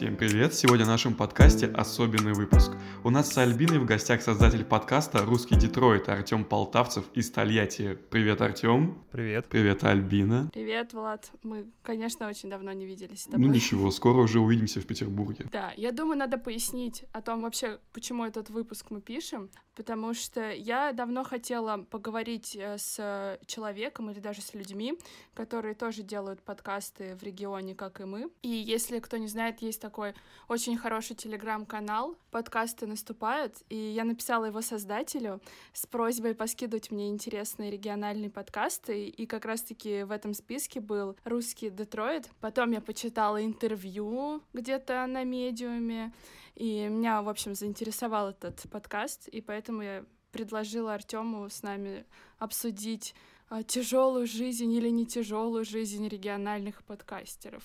Всем привет! Сегодня в нашем подкасте особенный выпуск. У нас с Альбиной в гостях создатель подкаста «Русский Детройт» Артем Полтавцев из Тольятти. Привет, Артем. Привет. Привет, Альбина. Привет, Влад. Мы, конечно, очень давно не виделись с тобой. Ну ничего, скоро уже увидимся в Петербурге. Да, я думаю, надо пояснить о том вообще, почему этот выпуск мы пишем, потому что я давно хотела поговорить э, с человеком или даже с людьми, которые тоже делают подкасты в регионе, как и мы. И если кто не знает, есть такой очень хороший телеграм-канал «Подкасты наступают», и я написала его создателю с просьбой поскидывать мне интересные региональные подкасты, и как раз-таки в этом списке был «Русский Детройт». Потом я почитала интервью где-то на медиуме, и меня, в общем, заинтересовал этот подкаст, и поэтому я предложила Артему с нами обсудить а, тяжелую жизнь или не тяжелую жизнь региональных подкастеров.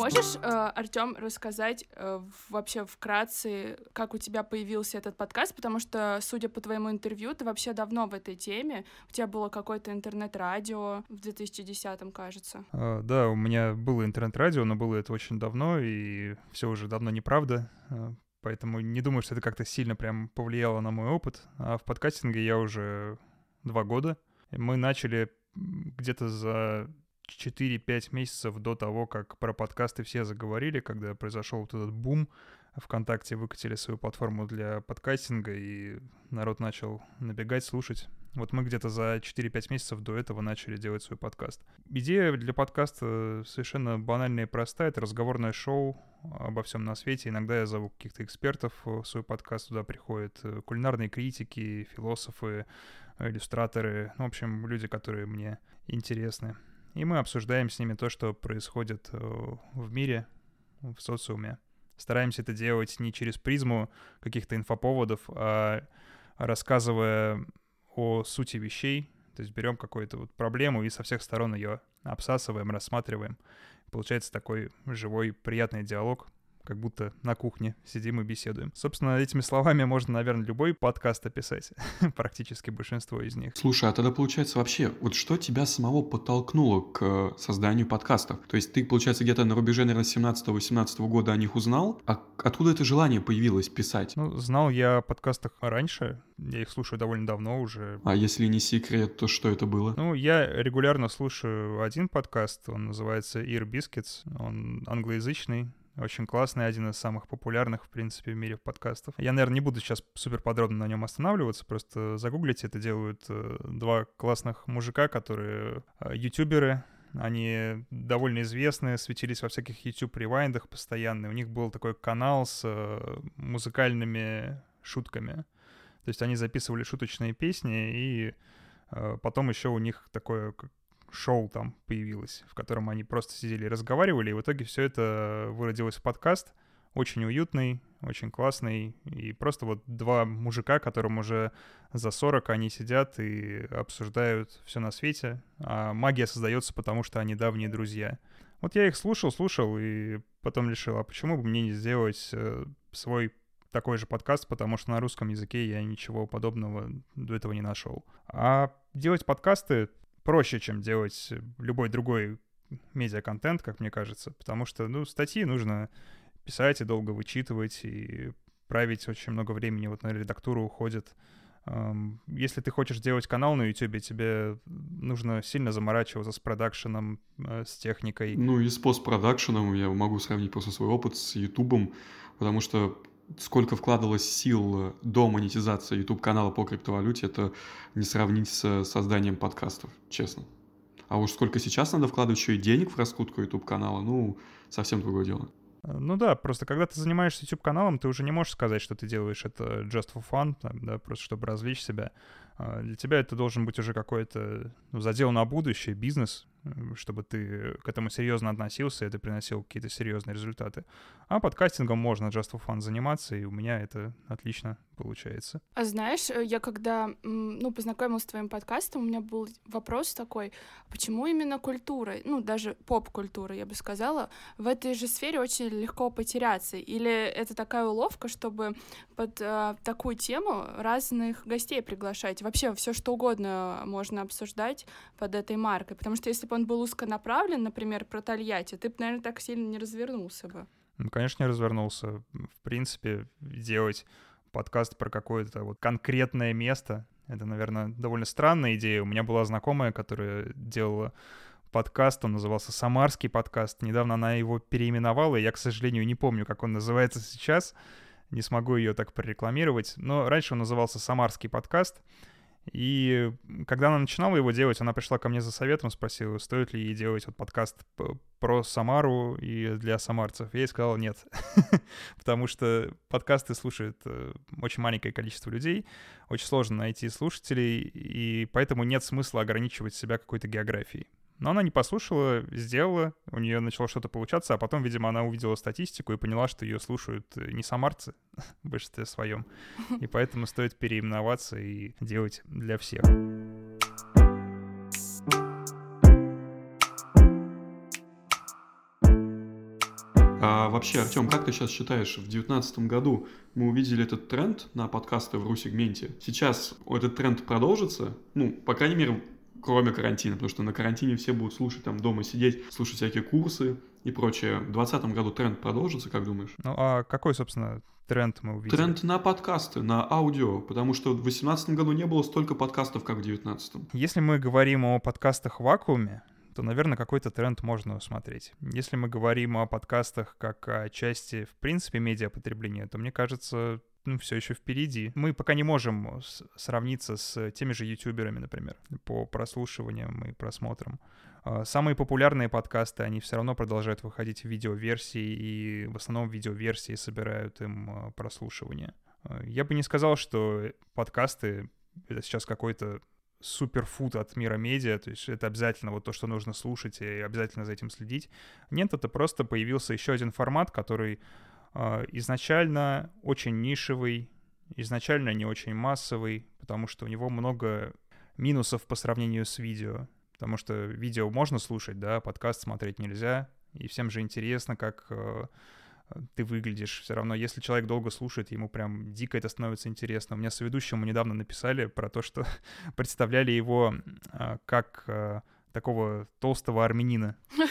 Можешь, э, Артем, рассказать э, вообще вкратце, как у тебя появился этот подкаст? Потому что, судя по твоему интервью, ты вообще давно в этой теме. У тебя было какое-то интернет-радио в 2010-м, кажется. А, да, у меня было интернет-радио, но было это очень давно, и все уже давно неправда. А, поэтому не думаю, что это как-то сильно прям повлияло на мой опыт. А в подкастинге я уже два года. Мы начали где-то за 4-5 месяцев до того, как про подкасты все заговорили, когда произошел вот этот бум, ВКонтакте выкатили свою платформу для подкастинга, и народ начал набегать, слушать. Вот мы где-то за 4-5 месяцев до этого начали делать свой подкаст. Идея для подкаста совершенно банальная и простая. Это разговорное шоу обо всем на свете. Иногда я зову каких-то экспертов в свой подкаст. Туда приходят э, кулинарные критики, философы, иллюстраторы. Ну, в общем, люди, которые мне интересны и мы обсуждаем с ними то, что происходит э, в мире, в социуме. Стараемся это делать не через призму каких-то инфоповодов, а рассказывая о сути вещей, то есть берем какую-то вот проблему и со всех сторон ее обсасываем, рассматриваем. Получается такой живой, приятный диалог, как будто на кухне сидим и беседуем. Собственно, этими словами можно, наверное, любой подкаст описать, практически большинство из них. Слушай, а тогда получается вообще, вот что тебя самого подтолкнуло к э, созданию подкастов? То есть ты, получается, где-то на рубеже, наверное, 17-18 года о них узнал, а откуда это желание появилось писать? Ну, знал я о подкастах раньше, я их слушаю довольно давно уже. А если не секрет, то что это было? Ну, я регулярно слушаю один подкаст, он называется Ear Biscuits, он англоязычный, очень классный, один из самых популярных, в принципе, в мире подкастов. Я, наверное, не буду сейчас супер подробно на нем останавливаться, просто загуглите, это делают э, два классных мужика, которые э, ютуберы, они довольно известны, светились во всяких YouTube-ревайндах постоянно. У них был такой канал с э, музыкальными шутками. То есть они записывали шуточные песни, и потом еще у них такое шоу там появилось, в котором они просто сидели и разговаривали, и в итоге все это выродилось в подкаст, очень уютный, очень классный, и просто вот два мужика, которым уже за 40, они сидят и обсуждают все на свете, а магия создается потому, что они давние друзья. Вот я их слушал, слушал, и потом решил, а почему бы мне не сделать э, свой такой же подкаст, потому что на русском языке я ничего подобного до этого не нашел. А делать подкасты проще, чем делать любой другой медиа-контент, как мне кажется, потому что, ну, статьи нужно писать и долго вычитывать, и править очень много времени вот на редактуру уходит. Если ты хочешь делать канал на YouTube, тебе нужно сильно заморачиваться с продакшеном, э, с техникой. Ну и с постпродакшеном я могу сравнить просто свой опыт с YouTube, потому что сколько вкладывалось сил до монетизации YouTube-канала по криптовалюте, это не сравнить с созданием подкастов, честно. А уж сколько сейчас надо вкладывать еще и денег в раскрутку YouTube-канала, ну, совсем другое дело. Ну да, просто когда ты занимаешься YouTube-каналом, ты уже не можешь сказать, что ты делаешь это just for fun, да, просто чтобы развлечь себя. А для тебя это должен быть уже какой-то ну, задел на будущее, бизнес, чтобы ты к этому серьезно относился, и это приносил какие-то серьезные результаты. А подкастингом можно just for fun заниматься, и у меня это отлично получается. А знаешь, э, я когда ну, познакомилась с твоим подкастом, у меня был вопрос такой, почему именно культура, ну, даже поп-культура, я бы сказала, в этой же сфере очень легко потеряться? Или это такая уловка, чтобы под э, такую тему разных гостей приглашать? Вообще все что угодно можно обсуждать под этой маркой. Потому что если бы он был узконаправлен, например, про Тольятти, ты бы, наверное, так сильно не развернулся бы. Ну, конечно, не развернулся. В принципе, делать подкаст про какое-то вот конкретное место, это, наверное, довольно странная идея. У меня была знакомая, которая делала подкаст, он назывался «Самарский подкаст». Недавно она его переименовала, и я, к сожалению, не помню, как он называется сейчас. Не смогу ее так прорекламировать. Но раньше он назывался «Самарский подкаст». И когда она начинала его делать, она пришла ко мне за советом, спросила, стоит ли ей делать вот подкаст про Самару и для самарцев. Я ей сказал нет, потому что подкасты слушает э, очень маленькое количество людей, очень сложно найти слушателей, и поэтому нет смысла ограничивать себя какой-то географией. Но она не послушала, сделала, у нее начало что-то получаться, а потом, видимо, она увидела статистику и поняла, что ее слушают э, не самарцы в большинстве своем. И поэтому стоит переименоваться и делать для всех. А вообще, Артем, как ты сейчас считаешь, в 2019 году мы увидели этот тренд на подкасты в ру-сегменте. Сейчас этот тренд продолжится? Ну, по крайней мере, кроме карантина, потому что на карантине все будут слушать, там дома сидеть, слушать всякие курсы и прочее. В 2020 году тренд продолжится, как думаешь? Ну а какой, собственно, тренд мы увидели? Тренд на подкасты, на аудио, потому что в 2018 году не было столько подкастов, как в 2019. Если мы говорим о подкастах в вакууме, то, наверное, какой-то тренд можно усмотреть. Если мы говорим о подкастах как о части, в принципе, медиапотребления, то, мне кажется, ну, все еще впереди. Мы пока не можем сравниться с теми же ютуберами, например, по прослушиваниям и просмотрам. А, самые популярные подкасты, они все равно продолжают выходить в видеоверсии, и в основном видеоверсии собирают им а, прослушивание. А, я бы не сказал, что подкасты — это сейчас какой-то суперфуд от мира медиа, то есть это обязательно вот то, что нужно слушать и обязательно за этим следить. Нет, это просто появился еще один формат, который изначально очень нишевый, изначально не очень массовый, потому что у него много минусов по сравнению с видео. Потому что видео можно слушать, да, подкаст смотреть нельзя. И всем же интересно, как э, ты выглядишь. Все равно, если человек долго слушает, ему прям дико это становится интересно. У меня с ведущим недавно написали про то, что представляли его э, как такого толстого армянина.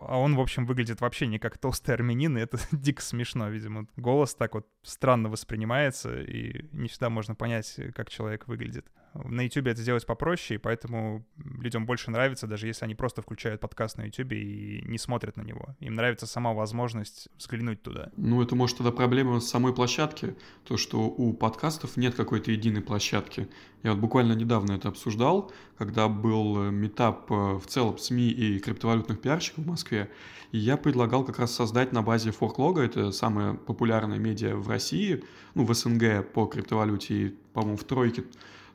А он, в общем, выглядит вообще не как толстый армянин, и это дико смешно, видимо. Голос так вот странно воспринимается, и не всегда можно понять, как человек выглядит. На YouTube это сделать попроще, и поэтому людям больше нравится, даже если они просто включают подкаст на YouTube и не смотрят на него. Им нравится сама возможность взглянуть туда. Ну, это может тогда проблема с самой площадки, то, что у подкастов нет какой-то единой площадки. Я вот буквально недавно это обсуждал, когда был метап э, в целом СМИ и криптовалютных пиарщиков в Москве, и я предлагал как раз создать на базе Forklog, это самая популярная медиа в России, ну, в СНГ по криптовалюте по-моему, в тройке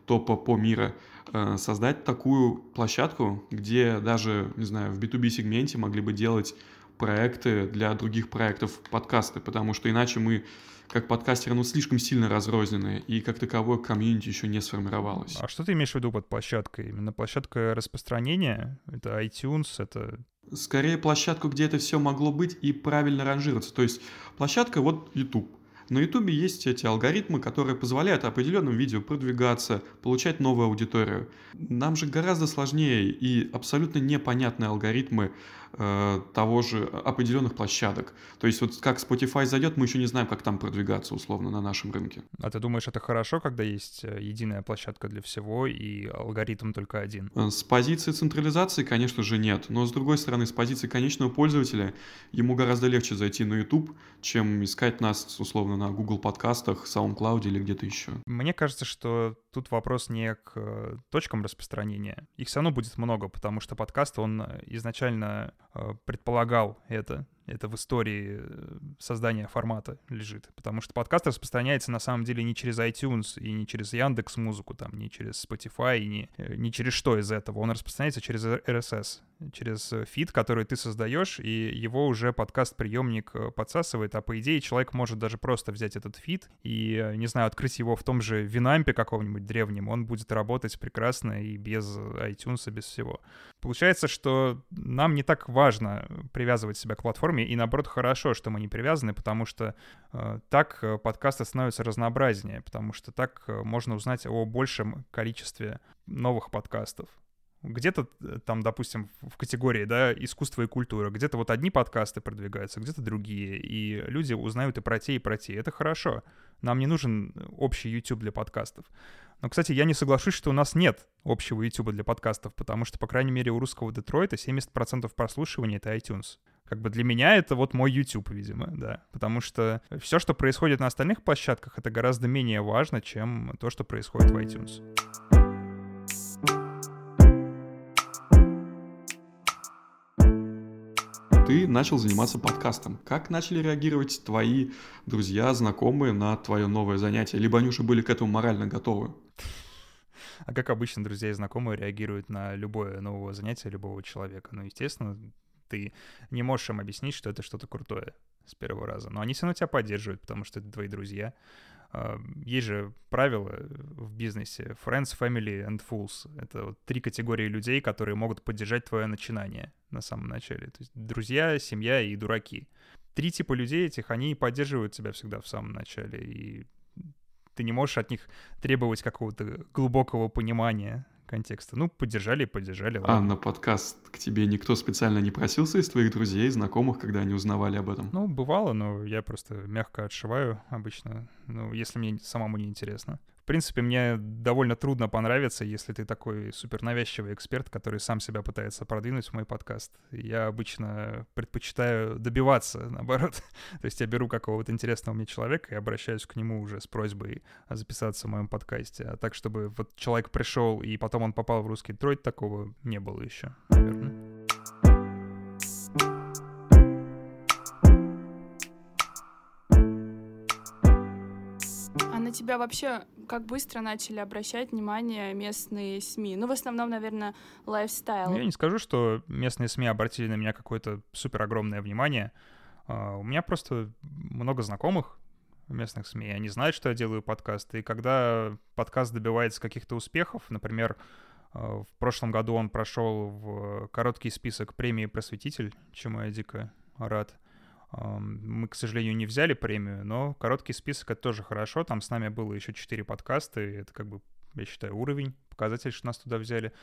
топа по мира, э, создать такую площадку, где даже, не знаю, в B2B сегменте могли бы делать проекты для других проектов подкасты, потому что иначе мы как подкастеры, ну, слишком сильно разрозненные, и как таковое комьюнити еще не сформировалось. А что ты имеешь в виду под площадкой? Именно площадка распространения? Это iTunes, это... Скорее площадку, где это все могло быть и правильно ранжироваться. То есть площадка вот YouTube. На YouTube есть эти алгоритмы, которые позволяют определенным видео продвигаться, получать новую аудиторию. Нам же гораздо сложнее и абсолютно непонятные алгоритмы э, того же определенных площадок. То есть вот как Spotify зайдет, мы еще не знаем, как там продвигаться условно на нашем рынке. А ты думаешь, это хорошо, когда есть э, единая площадка для всего и алгоритм только один? Э, с позиции централизации, конечно же, нет. Но с другой стороны, с позиции конечного пользователя ему гораздо легче зайти на YouTube, чем искать нас условно на Google подкастах, SoundCloud или где-то еще. Мне кажется, что тут вопрос не к э, точкам распространения. Их все равно будет много, потому что подкаст, он изначально э, предполагал это это в истории э, создания формата лежит. Потому что подкаст распространяется на самом деле не через iTunes и не через Яндекс Музыку, там, не через Spotify, и не, э, не через что из этого. Он распространяется через RSS, через фид, который ты создаешь, и его уже подкаст-приемник э, подсасывает, а по идее человек может даже просто взять этот фид и, не знаю, открыть его в том же Винампе каком-нибудь древнем, он будет работать прекрасно и без iTunes, и без всего. Получается, что нам не так важно привязывать себя к платформе, платформе, и наоборот хорошо, что мы не привязаны, потому что э, так э, подкасты становятся разнообразнее, потому что так э, можно узнать о большем количестве новых подкастов. Где-то э, там, допустим, в категории, да, искусство и культура, где-то вот одни подкасты продвигаются, где-то другие, и люди узнают и про те, и про те. Это хорошо. Нам не нужен общий YouTube для подкастов. Но, кстати, я не соглашусь, что у нас нет общего YouTube для подкастов, потому что, по крайней мере, у русского Детройта 70% прослушивания — это iTunes. Как бы для меня это вот мой YouTube, видимо, да. Потому что все, что происходит на остальных площадках, это гораздо менее важно, чем то, что происходит в iTunes. ты начал заниматься подкастом. Как начали реагировать твои друзья, знакомые на твое новое занятие? Либо они уже были к этому морально готовы? А как обычно друзья и знакомые реагируют на любое новое занятие любого человека? Ну, естественно, ты не можешь им объяснить, что это что-то крутое с первого раза. Но они все равно тебя поддерживают, потому что это твои друзья. А, есть же правила в бизнесе friends, family and fools. Это вот три категории людей, которые могут поддержать твое начинание на самом начале. То есть друзья, семья и дураки. Три типа людей этих, они поддерживают тебя всегда в самом начале, и ты не можешь от них требовать какого-то глубокого понимания контекста. Ну, поддержали и поддержали. Ладно. А на подкаст к тебе никто специально не просился из твоих друзей, знакомых, когда они узнавали об этом? Ну, бывало, но я просто мягко отшиваю обычно, ну, если мне самому не интересно принципе, мне довольно трудно понравиться, если ты такой супер навязчивый эксперт, который сам себя пытается продвинуть в мой подкаст. Я обычно предпочитаю добиваться, наоборот. То есть я беру какого-то интересного мне человека и обращаюсь к нему уже с просьбой записаться в моем подкасте. А так, чтобы вот человек пришел и потом он попал в русский Детройт, такого не было еще, наверное. На тебя вообще как быстро начали обращать внимание местные СМИ? Ну, в основном, наверное, лайфстайл. Я не скажу, что местные СМИ обратили на меня какое-то супер огромное внимание. Uh, у меня просто много знакомых местных СМИ, они знают, что я делаю подкасты, и когда подкаст добивается каких-то успехов, например, uh, в прошлом году он прошел в короткий список премии «Просветитель», чему я дико рад — мы, к сожалению, не взяли премию, но короткий список — это тоже хорошо. Там с нами было еще четыре подкаста, и это как бы, я считаю, уровень, показатель, что нас туда взяли.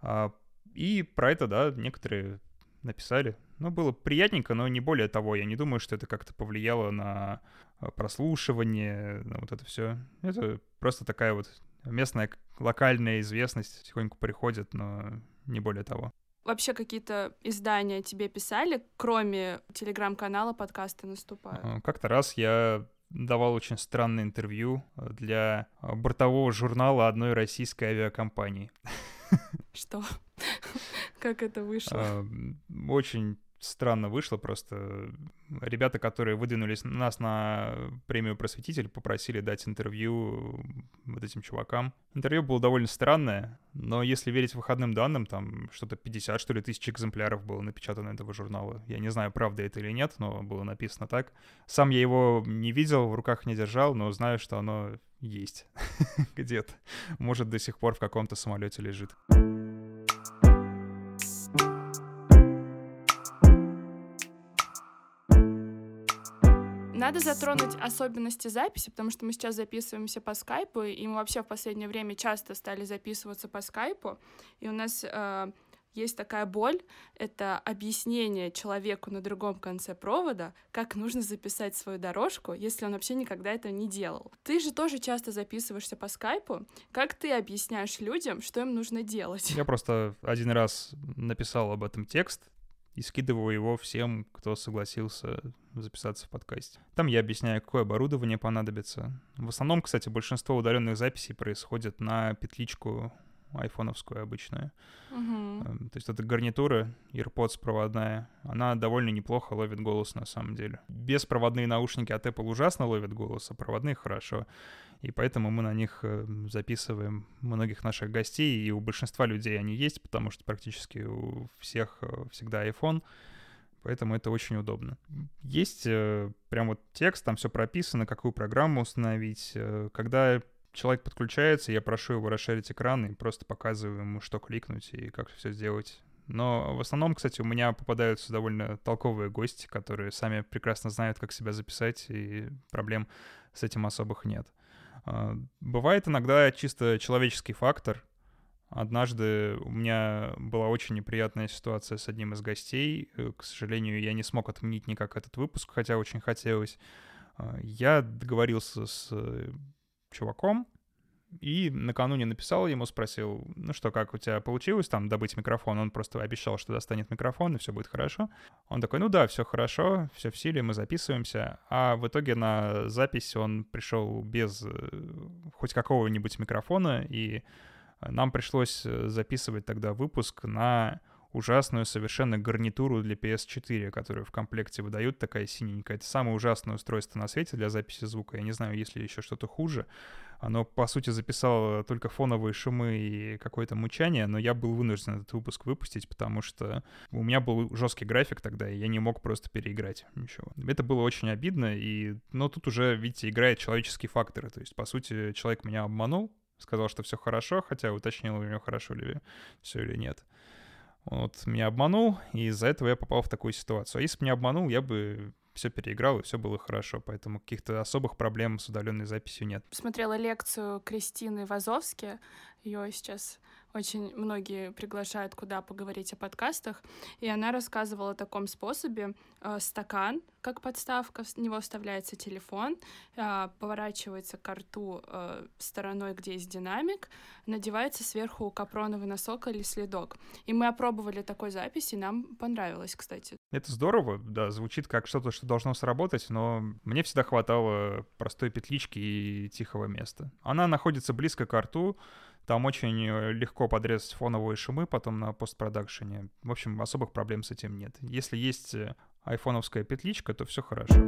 А, и про это, да, некоторые написали. Ну, было приятненько, но не более того. Я не думаю, что это как-то повлияло на а, прослушивание, на вот это все. Это просто такая вот местная локальная известность потихоньку приходит, но не более того вообще какие-то издания тебе писали, кроме телеграм-канала подкасты наступают? Как-то раз я давал очень странное интервью для бортового журнала одной российской авиакомпании. Что? Как это вышло? Очень странно вышло просто. Ребята, которые выдвинулись нас на премию «Просветитель», попросили дать интервью вот этим чувакам. Интервью было довольно странное, но если верить выходным данным, там что-то 50, что ли, тысяч экземпляров было напечатано этого журнала. Я не знаю, правда это или нет, но было написано так. Сам я его не видел, в руках не держал, но знаю, что оно есть где-то. Может, до сих пор в каком-то самолете лежит. Надо затронуть особенности записи, потому что мы сейчас записываемся по скайпу, и мы вообще в последнее время часто стали записываться по скайпу, и у нас э, есть такая боль, это объяснение человеку на другом конце провода, как нужно записать свою дорожку, если он вообще никогда этого не делал. Ты же тоже часто записываешься по скайпу. Как ты объясняешь людям, что им нужно делать? Я просто один раз написал об этом текст, и скидываю его всем, кто согласился записаться в подкасте. Там я объясняю, какое оборудование понадобится. В основном, кстати, большинство удаленных записей происходит на петличку айфоновскую обычную. Uh-huh. То есть это гарнитура AirPods проводная. Она довольно неплохо ловит голос на самом деле. Беспроводные наушники от Apple ужасно ловят голос, а проводные хорошо. И поэтому мы на них эм, записываем многих наших гостей, и у большинства людей они есть, потому что практически у всех э, всегда iPhone. Поэтому это очень удобно. Есть э, прям вот текст, там все прописано, какую программу установить. Э, когда человек подключается, я прошу его расширить экран и просто показываю ему, что кликнуть и как все сделать Но в основном, кстати, у меня попадаются довольно толковые гости, которые сами прекрасно знают, как себя записать, и проблем с этим особых нет. А, бывает иногда чисто человеческий фактор. Однажды у меня была очень неприятная ситуация с одним из гостей. Э, к сожалению, я не смог отменить никак этот выпуск, хотя очень хотелось. А, я договорился с э, чуваком, и накануне написал ему, спросил, ну что, как у тебя получилось там добыть микрофон? Он просто обещал, что достанет микрофон, и все будет хорошо. Он такой, ну да, все хорошо, все в силе, мы записываемся. А в итоге на запись он пришел без э, хоть какого-нибудь микрофона, и нам пришлось э, записывать тогда выпуск на ужасную совершенно гарнитуру для PS4, которую в комплекте выдают, такая синенькая. Это самое ужасное устройство на свете для записи звука. Я не знаю, есть ли еще что-то хуже. Оно, по сути, записало только фоновые шумы и какое-то мучание, но я был вынужден этот выпуск выпустить, потому что у меня был жесткий график тогда, и я не мог просто переиграть ничего. Это было очень обидно, и... но тут уже, видите, играет человеческие факторы. То есть, по сути, человек меня обманул, сказал, что все хорошо, хотя уточнил у него хорошо ли все или нет. Вот меня обманул, и из-за этого я попал в такую ситуацию. А если бы не обманул, я бы все переиграл, и все было хорошо. Поэтому каких-то особых проблем с удаленной записью нет. Смотрела лекцию Кристины Вазовски. Ее сейчас очень многие приглашают куда поговорить о подкастах, и она рассказывала о таком способе. Э, стакан, как подставка, в него вставляется телефон, э, поворачивается к рту э, стороной, где есть динамик, надевается сверху капроновый носок или следок. И мы опробовали такой запись, и нам понравилось, кстати. Это здорово, да, звучит как что-то, что должно сработать, но мне всегда хватало простой петлички и тихого места. Она находится близко к рту, там очень э, легко подрезать фоновые шумы потом на постпродакшене. В общем, особых проблем с этим нет. Если есть э, айфоновская петличка, то все хорошо.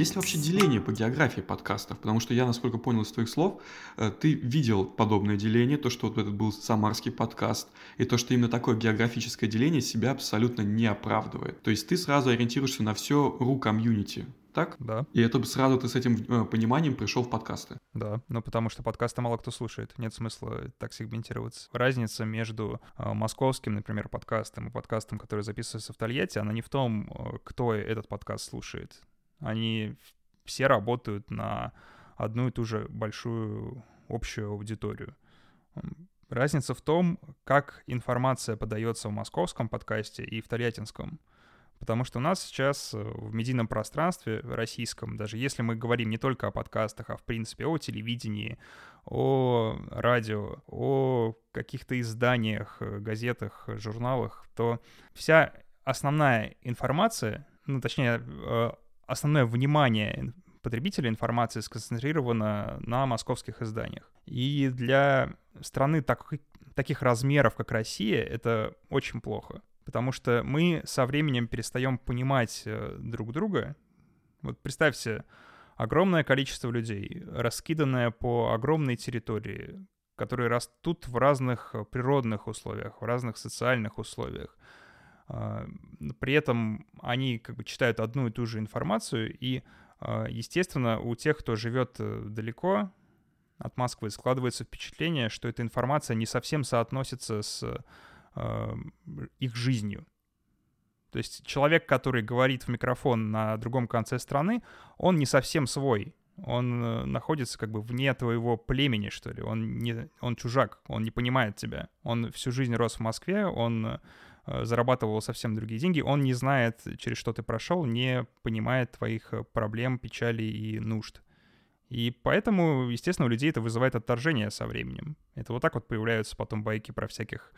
Есть ли вообще деление по географии подкастов? Потому что я, насколько понял из твоих слов, э, ты видел подобное деление, то, что вот этот был самарский подкаст, и то, что именно такое географическое деление себя абсолютно не оправдывает. То есть ты сразу ориентируешься на все ру-комьюнити, так? Да. И это сразу ты с этим э, пониманием пришел в подкасты. Да, ну потому что подкасты мало кто слушает, нет смысла так сегментироваться. Разница между э, московским, например, подкастом и подкастом, который записывается в Тольятти, она не в том, кто этот подкаст слушает. Они все работают на одну и ту же большую общую аудиторию. Разница в том, как информация подается в московском подкасте и в тольяттинском. Потому что у нас сейчас э, в медийном пространстве российском, даже если мы говорим не только о подкастах, а в принципе о телевидении, о радио, о каких-то изданиях, э, газетах, журналах, то вся основная информация, ну точнее э, основное внимание потребителя информации сконцентрировано на московских изданиях. И для страны так, таких размеров, как Россия, это очень плохо. Потому что мы со временем перестаем понимать э, друг друга. Вот представьте, огромное количество людей, раскиданное по огромной территории, которые растут в разных природных условиях, в разных социальных условиях. А, при этом они как бы читают одну и ту же информацию, и, а, естественно, у тех, кто живет э, далеко от Москвы, складывается впечатление, что эта информация не совсем соотносится с а, их жизнью. То есть человек, который говорит в микрофон на другом конце страны, он не совсем свой. Он э, находится как бы вне твоего племени, что ли. Он, не, он чужак, он не понимает тебя. Он всю жизнь рос в Москве, он Э, зарабатывал совсем другие деньги, он не знает, через что ты прошел, не понимает твоих э, проблем, печалей и нужд. И поэтому, естественно, у людей это вызывает отторжение со временем. Это вот так вот появляются потом байки про всяких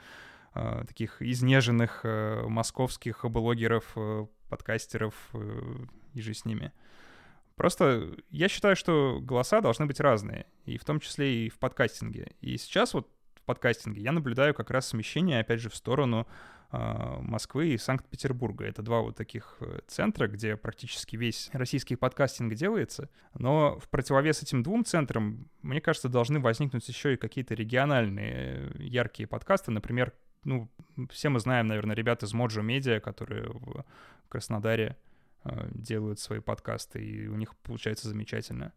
э, таких изнеженных э, московских блогеров, э, подкастеров э, и же с ними. Просто я считаю, что голоса должны быть разные, и в том числе и в подкастинге. И сейчас вот в подкастинге я наблюдаю как раз смещение, опять же, в сторону Москвы и Санкт-Петербурга. Это два вот таких э, центра, где практически весь российский подкастинг делается. Но в противовес этим двум центрам, мне кажется, должны возникнуть еще и какие-то региональные э, яркие подкасты. Например, ну, все мы знаем, наверное, ребят из Моджо Медиа, которые в Краснодаре э, делают свои подкасты, и у них получается замечательно.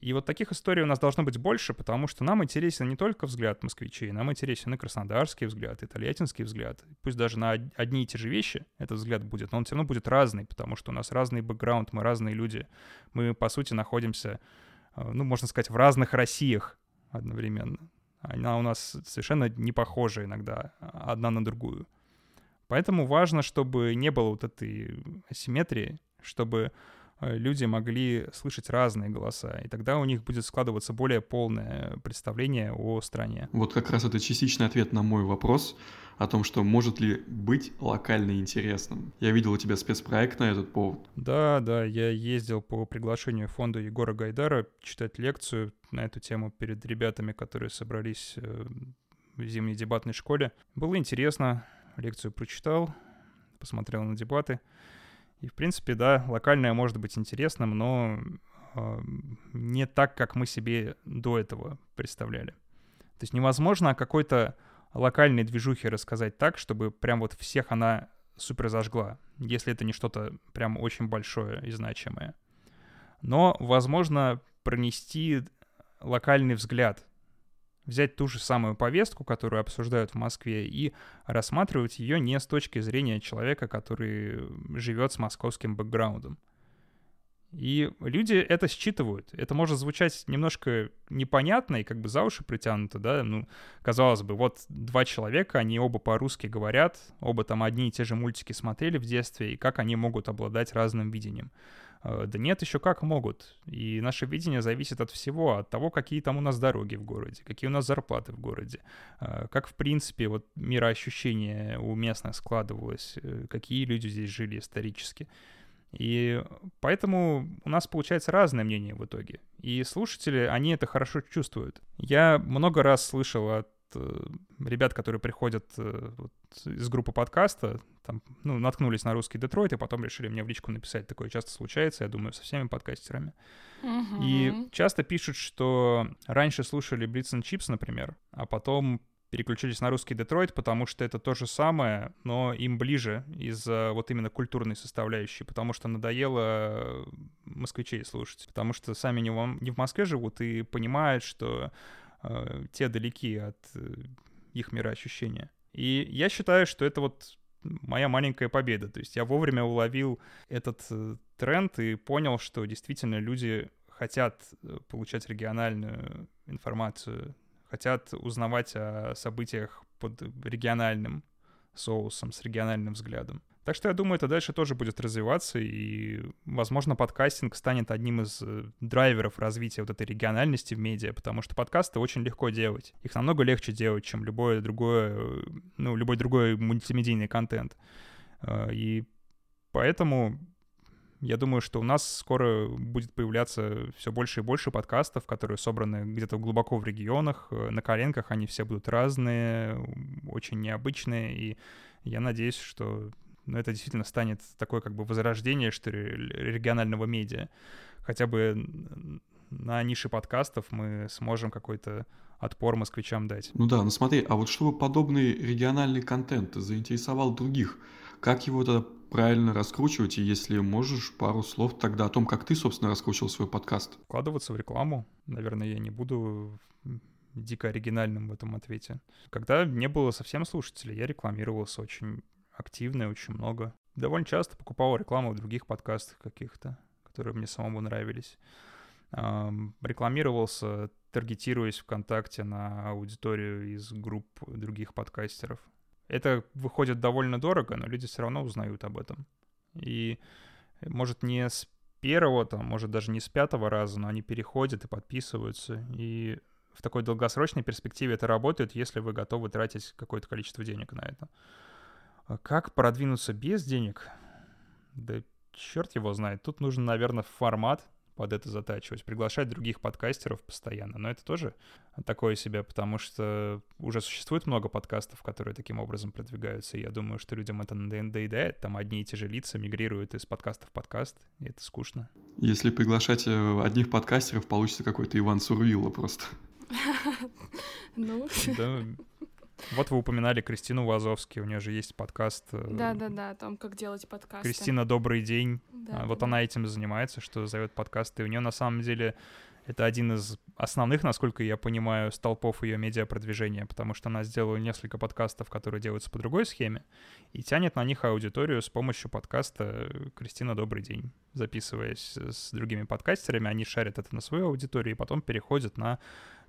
И вот таких историй у нас должно быть больше, потому что нам интересен не только взгляд москвичей, нам интересен и краснодарский взгляд, и тольяттинский взгляд. Пусть даже на одни и те же вещи этот взгляд будет, но он все равно будет разный, потому что у нас разный бэкграунд, мы разные люди. Мы, по сути, находимся, э, ну, можно сказать, в разных Россиях одновременно. Она у нас совершенно не похожа иногда а, одна на другую. Поэтому важно, чтобы не было вот этой асимметрии, чтобы люди могли слышать разные голоса, и тогда у них будет складываться более полное представление о стране. Вот как раз это частичный ответ на мой вопрос о том, что может ли быть локально интересным. Я видел у тебя спецпроект на этот повод. Да, да, я ездил по приглашению фонда Егора Гайдара читать лекцию на эту тему перед ребятами, которые собрались э, в зимней дебатной школе. Было интересно, лекцию прочитал, посмотрел на дебаты. И, в принципе, да, локальное может быть интересным, но э, не так, как мы себе до этого представляли. То есть невозможно о какой-то локальной движухе рассказать так, чтобы прям вот всех она супер зажгла, если это не что-то прям очень большое и значимое. Но возможно пронести локальный взгляд взять ту же самую повестку, которую обсуждают в Москве, и рассматривать ее не с точки зрения человека, который живет с московским бэкграундом. И люди это считывают. Это может звучать немножко непонятно и как бы за уши притянуто, да, ну, казалось бы, вот два человека, они оба по-русски говорят, оба там одни и те же мультики смотрели в детстве, и как они могут обладать разным видением. Э, да нет, еще как могут. И наше видение зависит от всего, от того, какие там у нас дороги в городе, какие у нас зарплаты в городе, э, как, в принципе, вот мироощущение у местных складывалось, э, какие люди здесь жили исторически. И поэтому у нас получается разное мнение в итоге. И слушатели, они это хорошо чувствуют. Я много раз слышал от Э, ребят, которые приходят э, вот, из группы подкаста, там, ну, наткнулись на русский Детройт, и потом решили мне в личку написать. Такое часто случается, я думаю, со всеми подкастерами. Угу. И часто пишут, что раньше слушали Blitz and Chips, например, а потом переключились на русский Детройт, потому что это то же самое, но им ближе из-за вот именно культурной составляющей, потому что надоело москвичей слушать, потому что сами не в, не в Москве живут и понимают, что э, те далеки от э, их мироощущения. И я считаю, что это вот моя маленькая победа. То есть я вовремя уловил этот э, тренд и понял, что действительно люди хотят э, получать региональную информацию, хотят узнавать о событиях под региональным соусом, с региональным взглядом. Так что я думаю, это дальше тоже будет развиваться, и, возможно, подкастинг станет одним из э, драйверов развития вот этой региональности в медиа, потому что подкасты очень легко делать. Их намного легче делать, чем любое другое, э, ну, любой другой мультимедийный контент. Э, и поэтому я думаю, что у нас скоро будет появляться все больше и больше подкастов, которые собраны где-то глубоко в регионах. На коленках они все будут разные, очень необычные. И я надеюсь, что но это действительно станет такое как бы возрождение, что ли, регионального медиа. Хотя бы на нише подкастов мы сможем какой-то отпор москвичам дать. Ну да, ну смотри, а вот чтобы подобный региональный контент заинтересовал других, как его тогда правильно раскручивать, и если можешь, пару слов тогда о том, как ты, собственно, раскручивал свой подкаст. Вкладываться в рекламу. Наверное, я не буду дико оригинальным в этом ответе. Когда не было совсем слушателей, я рекламировался очень активная, очень много. Довольно часто покупал рекламу в других подкастах каких-то, которые мне самому нравились. Рекламировался, таргетируясь ВКонтакте на аудиторию из групп других подкастеров. Это выходит довольно дорого, но люди все равно узнают об этом. И может не с первого, там, может даже не с пятого раза, но они переходят и подписываются. И в такой долгосрочной перспективе это работает, если вы готовы тратить какое-то количество денег на это. А как продвинуться без денег? Да черт его знает. Тут нужно, наверное, формат под это затачивать, приглашать других подкастеров постоянно. Но это тоже такое себе, потому что уже существует много подкастов, которые таким образом продвигаются. И я думаю, что людям это надоедает. Там одни и те же лица мигрируют из подкаста в подкаст, и это скучно. Если приглашать э, одних подкастеров, получится какой-то Иван Сурвилла просто. Ну. Вот вы упоминали Кристину Вазовски, у нее же есть подкаст. Э, Да-да-да, о том, как делать подкасты. Кристина, добрый день. Да, вот да, она этим занимается, что зовет подкасты. И у нее на самом деле Это один из основных, насколько я понимаю, столпов ее медиапродвижения, потому что она сделала несколько подкастов, которые делаются по другой схеме, и тянет на них аудиторию с помощью подкаста «Кристина, добрый день». Записываясь с другими подкастерами, они шарят это на свою аудиторию и потом переходят на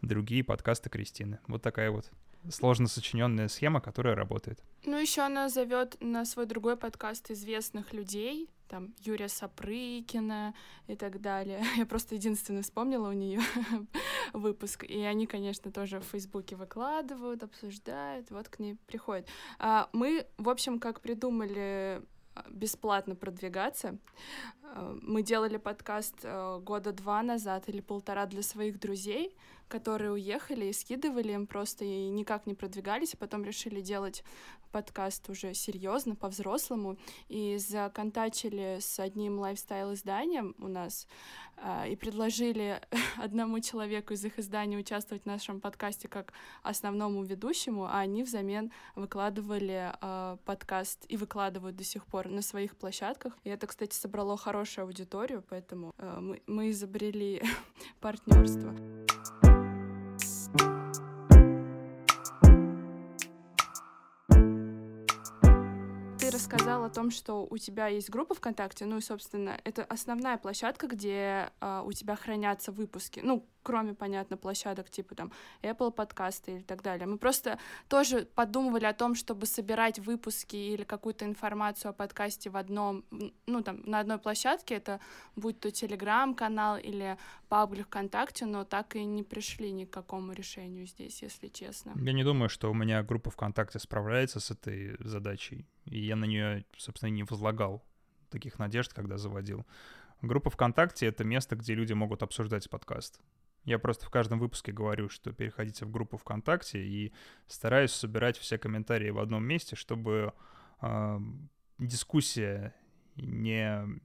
другие подкасты Кристины. Вот такая вот сложно сочиненная схема, которая работает. Ну, еще она зовет на свой другой подкаст известных людей, там Юрия Сапрыкина и так далее. Я просто единственное вспомнила у нее выпуск. И они, конечно, тоже в Фейсбуке выкладывают, обсуждают, вот к ней приходят. А мы, в общем, как придумали бесплатно продвигаться. А, мы делали подкаст а, года два назад или полтора для своих друзей, которые уехали и скидывали им просто и никак не продвигались, а потом решили делать подкаст уже серьезно, по-взрослому, и законтачили с одним лайфстайл-изданием у нас, и предложили одному человеку из их издания участвовать в нашем подкасте как основному ведущему, а они взамен выкладывали подкаст и выкладывают до сих пор на своих площадках. И это, кстати, собрало хорошую аудиторию, поэтому мы, мы изобрели партнерство. рассказал о том, что у тебя есть группа ВКонтакте, ну и, собственно, это основная площадка, где э, у тебя хранятся выпуски. Ну, кроме, понятно, площадок типа там Apple подкасты и так далее. Мы просто тоже подумывали о том, чтобы собирать выпуски или какую-то информацию о подкасте в одном, ну там на одной площадке, это будь то Telegram-канал или паблик ВКонтакте, но так и не пришли ни к какому решению здесь, если честно. Я не думаю, что у меня группа ВКонтакте справляется с этой задачей, и я на нее, собственно, не возлагал таких надежд, когда заводил. Группа ВКонтакте — это место, где люди могут обсуждать подкаст. Я просто в каждом выпуске говорю, что переходите в группу ВКонтакте и стараюсь собирать все комментарии в одном месте, чтобы э, дискуссия не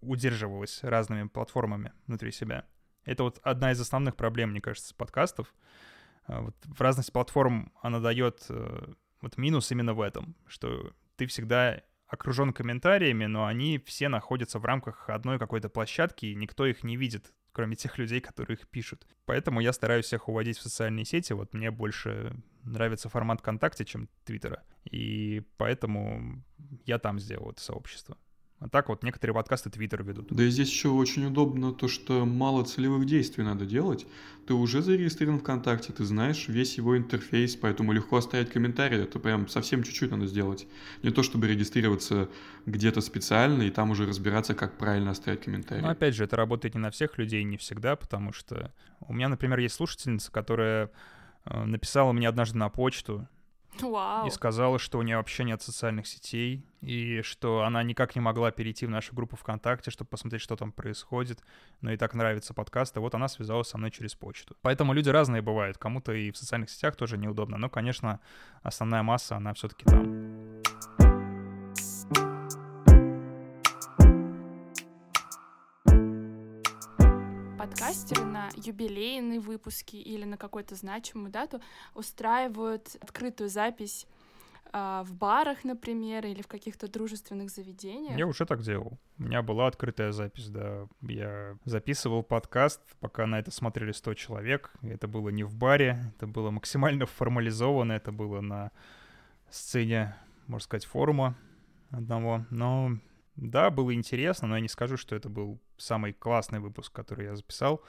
удерживалась разными платформами внутри себя. Это вот одна из основных проблем, мне кажется, подкастов. А, вот в разность платформ она дает э, вот минус именно в этом, что ты всегда окружен комментариями, но они все находятся в рамках одной какой-то площадки, и никто их не видит кроме тех людей, которые их пишут. Поэтому я стараюсь всех уводить в социальные сети. Вот мне больше нравится формат ВКонтакте, чем Твиттера. И поэтому я там сделал это сообщество. А так вот некоторые подкасты Твиттер ведут. Да и здесь еще очень удобно то, что мало целевых действий надо делать. Ты уже зарегистрирован ВКонтакте, ты знаешь весь его интерфейс, поэтому легко оставить комментарий. Это прям совсем чуть-чуть надо сделать. Не то, чтобы регистрироваться где-то специально и там уже разбираться, как правильно оставить комментарий. Но опять же, это работает не на всех людей, не всегда, потому что у меня, например, есть слушательница, которая э, написала мне однажды на почту, Вау. И сказала, что у нее вообще нет социальных сетей, и что она никак не могла перейти в нашу группу ВКонтакте, чтобы посмотреть, что там происходит, но и так нравится подкаст, и вот она связалась со мной через почту. Поэтому люди разные бывают, кому-то и в социальных сетях тоже неудобно, но, конечно, основная масса, она все-таки там. Подкастеры на юбилейные выпуски или на какую-то значимую дату устраивают открытую запись а, в барах, например, или в каких-то дружественных заведениях. Я уже так делал. У меня была открытая запись, да. Я записывал подкаст, пока на это смотрели 100 человек. Это было не в баре, это было максимально формализовано, это было на сцене, можно сказать, форума одного. Но да, было интересно, но я не скажу, что это был самый классный выпуск, который я записал.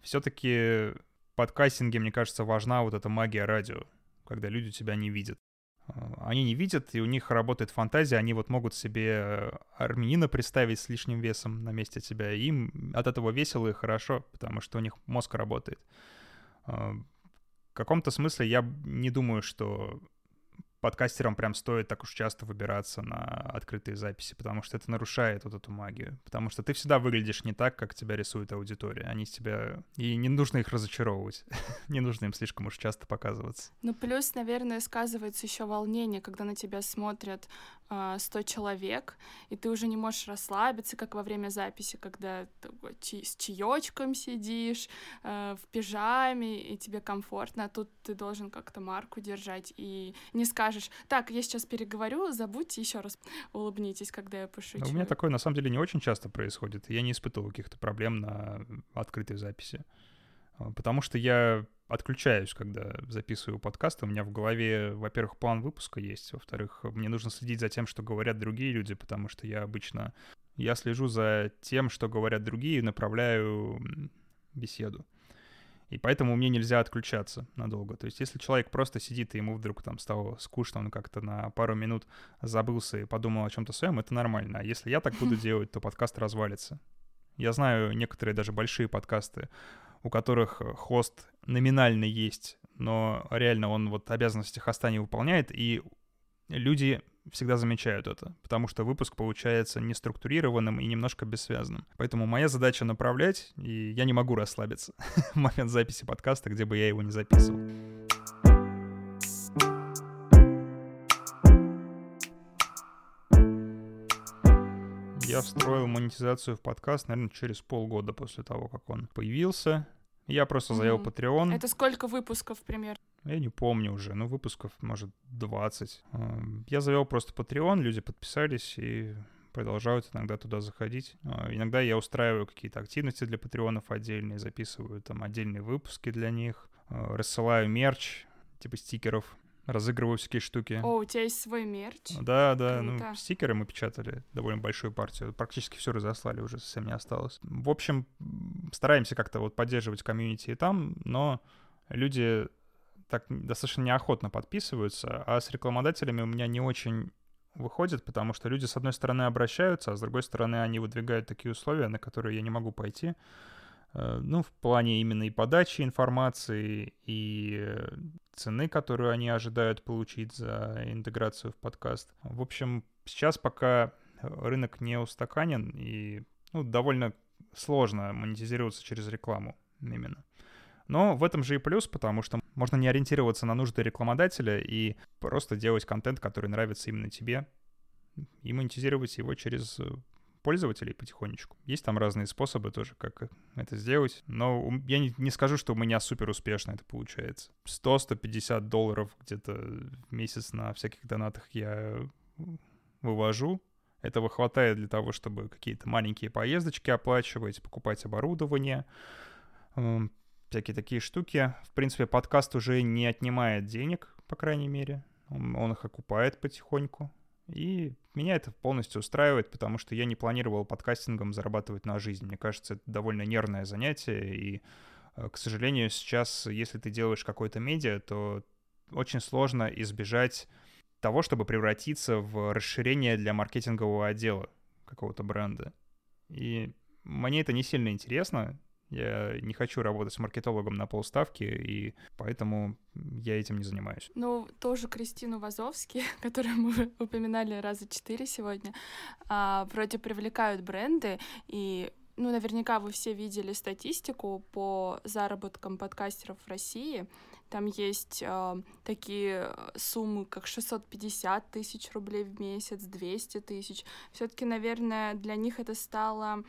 Все-таки подкастинге, мне кажется, важна вот эта магия радио, когда люди тебя не видят. А, они не видят, и у них работает фантазия, они вот могут себе армянина представить с лишним весом на месте тебя, и им от этого весело и хорошо, потому что у них мозг работает. А, в каком-то смысле я не думаю, что подкастерам прям стоит так уж часто выбираться на открытые записи, потому что это нарушает вот эту магию. Потому что ты всегда выглядишь не так, как тебя рисует аудитория. Они тебя... И не нужно их разочаровывать. не нужно им слишком уж часто показываться. Ну, плюс, наверное, сказывается еще волнение, когда на тебя смотрят 100 а, человек, и ты уже не можешь расслабиться, как во время записи, когда ты с чаечком сидишь, э, в пижаме, и тебе комфортно, а тут ты должен как-то марку держать, и не скажешь скажешь, так, я сейчас переговорю, забудьте еще раз, улыбнитесь, когда я пошучу. у меня такое на самом деле не очень часто происходит. Я не испытывал каких-то проблем на открытой записи. А, потому что я отключаюсь, когда записываю подкаст. У меня в голове, во-первых, план выпуска есть, во-вторых, мне нужно следить за тем, что говорят другие люди, потому что я обычно... Я слежу за тем, что говорят другие, и направляю беседу. И поэтому мне нельзя отключаться надолго. То есть если человек просто сидит, и ему вдруг там стало скучно, он как-то на пару минут забылся и подумал о чем-то своем, это нормально. А если я так буду делать, то подкаст развалится. Я знаю некоторые даже большие подкасты, у которых хост номинально есть, но реально он вот обязанности хоста не выполняет, и люди всегда замечают это, потому что выпуск получается неструктурированным и немножко бессвязным. Поэтому моя задача направлять, и я не могу расслабиться в момент записи подкаста, где бы я его не записывал. Я встроил монетизацию в подкаст, наверное, через полгода после того, как он появился. Я просто завел mm-hmm. Patreon. Это сколько выпусков примерно? Я не помню уже, ну, выпусков, может, 20. Эм, я завел просто Patreon, люди подписались и продолжают иногда туда заходить. Э, иногда я устраиваю какие-то активности для патреонов отдельные, записываю там отдельные выпуски для них, э, рассылаю мерч, типа стикеров, разыгрываю всякие штуки. О, у тебя есть свой мерч? Да, да, ну, Круто. ну, стикеры мы печатали довольно большую партию, практически все разослали, уже совсем не осталось. В общем, стараемся как-то вот поддерживать комьюнити и там, но люди так достаточно неохотно подписываются, а с рекламодателями у меня не очень выходит, потому что люди, с одной стороны, обращаются, а с другой стороны, они выдвигают такие условия, на которые я не могу пойти. Э, ну, в плане именно и подачи информации, и цены, которую они ожидают получить за интеграцию в подкаст. В общем, сейчас пока рынок не устаканен, и ну, довольно сложно монетизироваться через рекламу именно. Но в этом же и плюс, потому что можно не ориентироваться на нужды рекламодателя и просто делать контент, который нравится именно тебе, и монетизировать его через э, пользователей потихонечку. Есть там разные способы тоже, как это сделать. Но я не, не скажу, что у меня супер успешно это получается. 100-150 долларов где-то в месяц на всяких донатах я вывожу. Этого хватает для того, чтобы какие-то маленькие поездочки оплачивать, покупать оборудование, всякие такие штуки. В принципе, подкаст уже не отнимает денег, по крайней мере. Он, их окупает потихоньку. И меня это полностью устраивает, потому что я не планировал подкастингом зарабатывать на жизнь. Мне кажется, это довольно нервное занятие, и, э, к сожалению, сейчас, если ты делаешь какое-то медиа, то очень сложно избежать того, чтобы превратиться в расширение для маркетингового отдела какого-то бренда. И мне это не сильно интересно, я не хочу работать с маркетологом на полставки, и поэтому я этим не занимаюсь. Ну, тоже Кристину Вазовски, которую мы упоминали раза четыре сегодня, а, вроде привлекают бренды, и ну, наверняка вы все видели статистику по заработкам подкастеров в России. Там есть э, такие суммы, как 650 тысяч рублей в месяц, 200 тысяч. Все-таки, наверное, для них это стало э,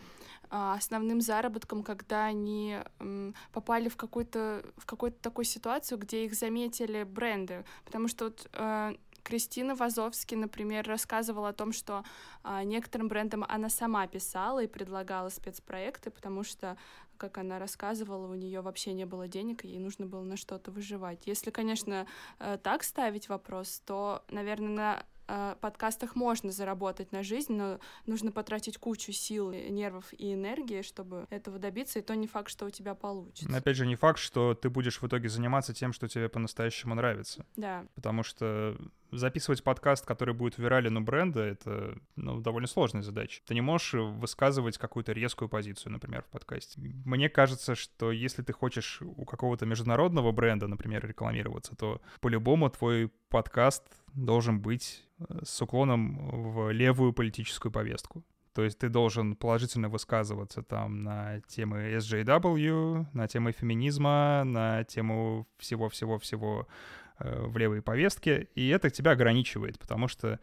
основным заработком, когда они э, попали в какую-то в какую-то такую ситуацию, где их заметили бренды, потому что вот э, Кристина Вазовски, например, рассказывала о том, что а, некоторым брендам она сама писала и предлагала спецпроекты, потому что как она рассказывала, у нее вообще не было денег, и ей нужно было на что-то выживать. Если, конечно, э, так ставить вопрос, то, наверное, на э, подкастах можно заработать на жизнь, но нужно потратить кучу сил, нервов и энергии, чтобы этого добиться, и то не факт, что у тебя получится. Но опять же, не факт, что ты будешь в итоге заниматься тем, что тебе по-настоящему нравится. Да. Потому что записывать подкаст, который будет вирален у бренда, это ну, довольно сложная задача. Ты не можешь высказывать какую-то резкую позицию, например, в подкасте. Мне кажется, что если ты хочешь у какого-то международного бренда, например, рекламироваться, то по-любому твой подкаст должен быть э, с уклоном в левую политическую повестку. То есть ты должен положительно высказываться там на темы SJW, на темы феминизма, на тему всего-всего-всего Э, в левой повестке, и это тебя ограничивает, потому что,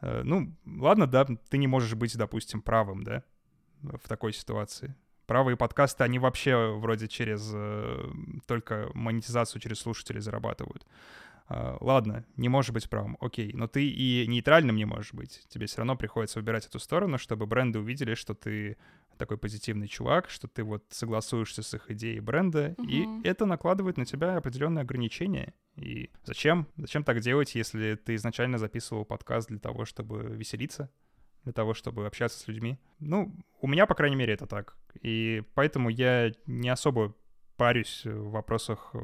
э, ну, ладно, да, ты не можешь быть, допустим, правым, да, в такой ситуации. Правые подкасты, они вообще вроде через э, только монетизацию через слушателей зарабатывают. э, ладно, не можешь быть правым, окей, но ты и нейтральным не можешь быть. Тебе все равно приходится выбирать эту сторону, чтобы бренды увидели, что ты такой позитивный чувак, что ты вот согласуешься с их идеей бренда, угу. и это накладывает на тебя определенные ограничения. И зачем? Зачем так делать, если ты изначально записывал подкаст для того, чтобы веселиться? для того, чтобы общаться с людьми. Ну, у меня, по крайней мере, это так. И поэтому я не особо парюсь в вопросах э,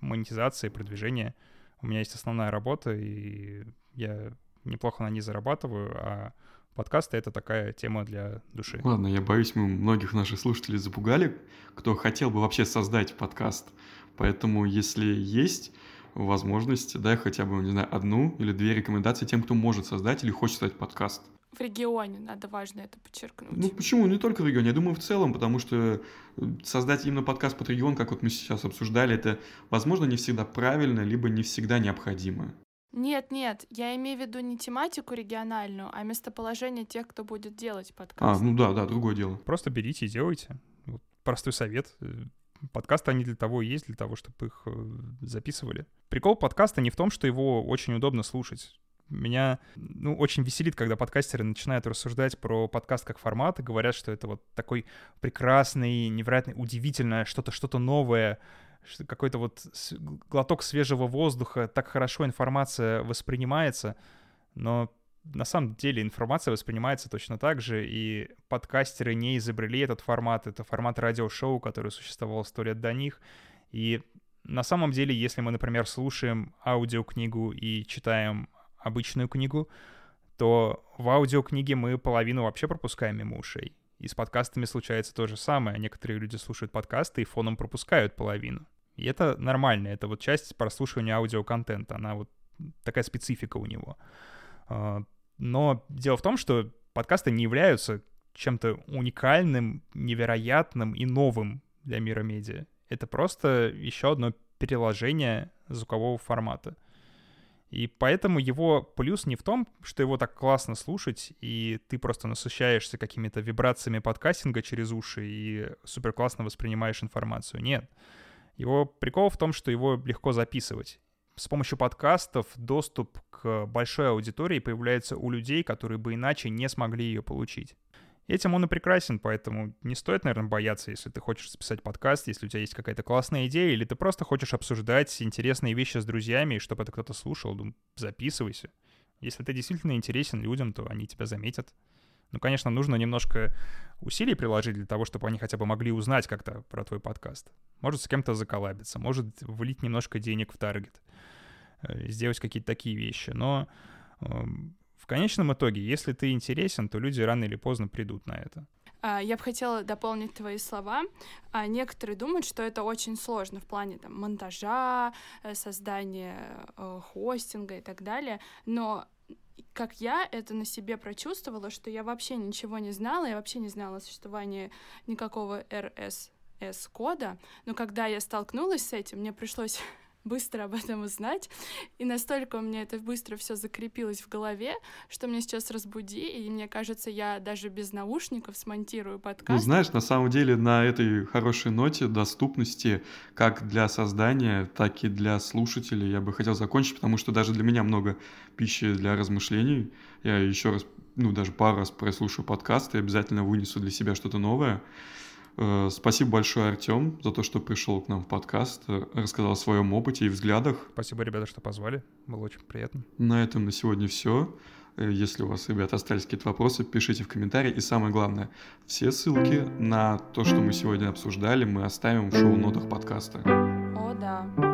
монетизации, продвижения. У меня есть основная работа, и я неплохо на ней зарабатываю, а подкасты — это такая тема для души. Ладно, я боюсь, мы многих наших слушателей запугали, кто хотел бы вообще создать подкаст. Поэтому, если есть возможность, дай хотя бы, не знаю, одну или две рекомендации тем, кто может создать или хочет создать подкаст в регионе, надо важно это подчеркнуть. Ну почему? Не только в регионе, я думаю в целом, потому что создать именно подкаст под регион, как вот мы сейчас обсуждали, это, возможно, не всегда правильно, либо не всегда необходимо. Нет, нет, я имею в виду не тематику региональную, а местоположение тех, кто будет делать подкаст. А, ну да, да, другое дело. Просто берите и делайте. Вот простой совет. Подкасты, они для того и есть, для того, чтобы их э, записывали. Прикол подкаста не в том, что его очень удобно слушать. Меня ну, очень веселит, когда подкастеры начинают рассуждать про подкаст как формат и говорят, что это вот такой прекрасный, невероятно удивительное, что-то что-то новое, какой-то вот глоток свежего воздуха, так хорошо информация воспринимается, но на самом деле информация воспринимается точно так же, и подкастеры не изобрели этот формат, это формат радиошоу, который существовал сто лет до них, и на самом деле, если мы, например, слушаем аудиокнигу и читаем обычную книгу, то в аудиокниге мы половину вообще пропускаем мимо ушей. И с подкастами случается то же самое. Некоторые люди слушают подкасты и фоном пропускают половину. И это нормально, это вот часть прослушивания аудиоконтента, она вот такая специфика у него. А, но дело в том, что подкасты не являются чем-то уникальным, невероятным и новым для мира медиа. Это просто еще одно переложение звукового формата. И поэтому его плюс не в том, что его так классно слушать, и ты просто насыщаешься какими-то вибрациями подкастинга через уши и супер классно воспринимаешь информацию. Нет. Его прикол в том, что его легко записывать. С помощью подкастов доступ к большой аудитории появляется у людей, которые бы иначе не смогли ее получить. Этим он и прекрасен, поэтому не стоит, наверное, бояться, если ты хочешь записать подкаст, если у тебя есть какая-то классная идея, или ты просто хочешь обсуждать интересные вещи с друзьями, и чтобы это кто-то слушал, ну, записывайся. Если ты действительно интересен людям, то они тебя заметят. Ну, конечно, нужно немножко усилий приложить для того, чтобы они хотя бы могли узнать как-то про твой подкаст. Может, с кем-то заколабиться, может, влить немножко денег в таргет, э, сделать какие-то такие вещи. Но эм, в конечном итоге, если ты интересен, то люди рано или поздно придут на это. А, я бы хотела дополнить твои слова. А, некоторые думают, что это очень сложно в плане там, монтажа, э, создания э, хостинга и так далее. Но как я это на себе прочувствовала, что я вообще ничего не знала, я вообще не знала о существовании никакого RSS-кода, но когда я столкнулась с этим, мне пришлось быстро об этом узнать. И настолько у меня это быстро все закрепилось в голове, что мне сейчас разбуди, и мне кажется, я даже без наушников смонтирую подкаст. Ну, знаешь, на самом деле на этой хорошей ноте доступности как для создания, так и для слушателей я бы хотел закончить, потому что даже для меня много пищи для размышлений. Я еще раз, ну, даже пару раз прослушаю подкасты обязательно вынесу для себя что-то новое. Э, спасибо большое, Артем, за то, что пришел к нам в подкаст, э, рассказал о своем опыте и взглядах. Спасибо, ребята, что позвали. Было очень приятно. На этом на сегодня все. Э, если у вас, ребята, остались какие-то вопросы, пишите в комментарии. И самое главное, все ссылки на то, что мы сегодня обсуждали, мы оставим в шоу-нотах подкаста. О, да.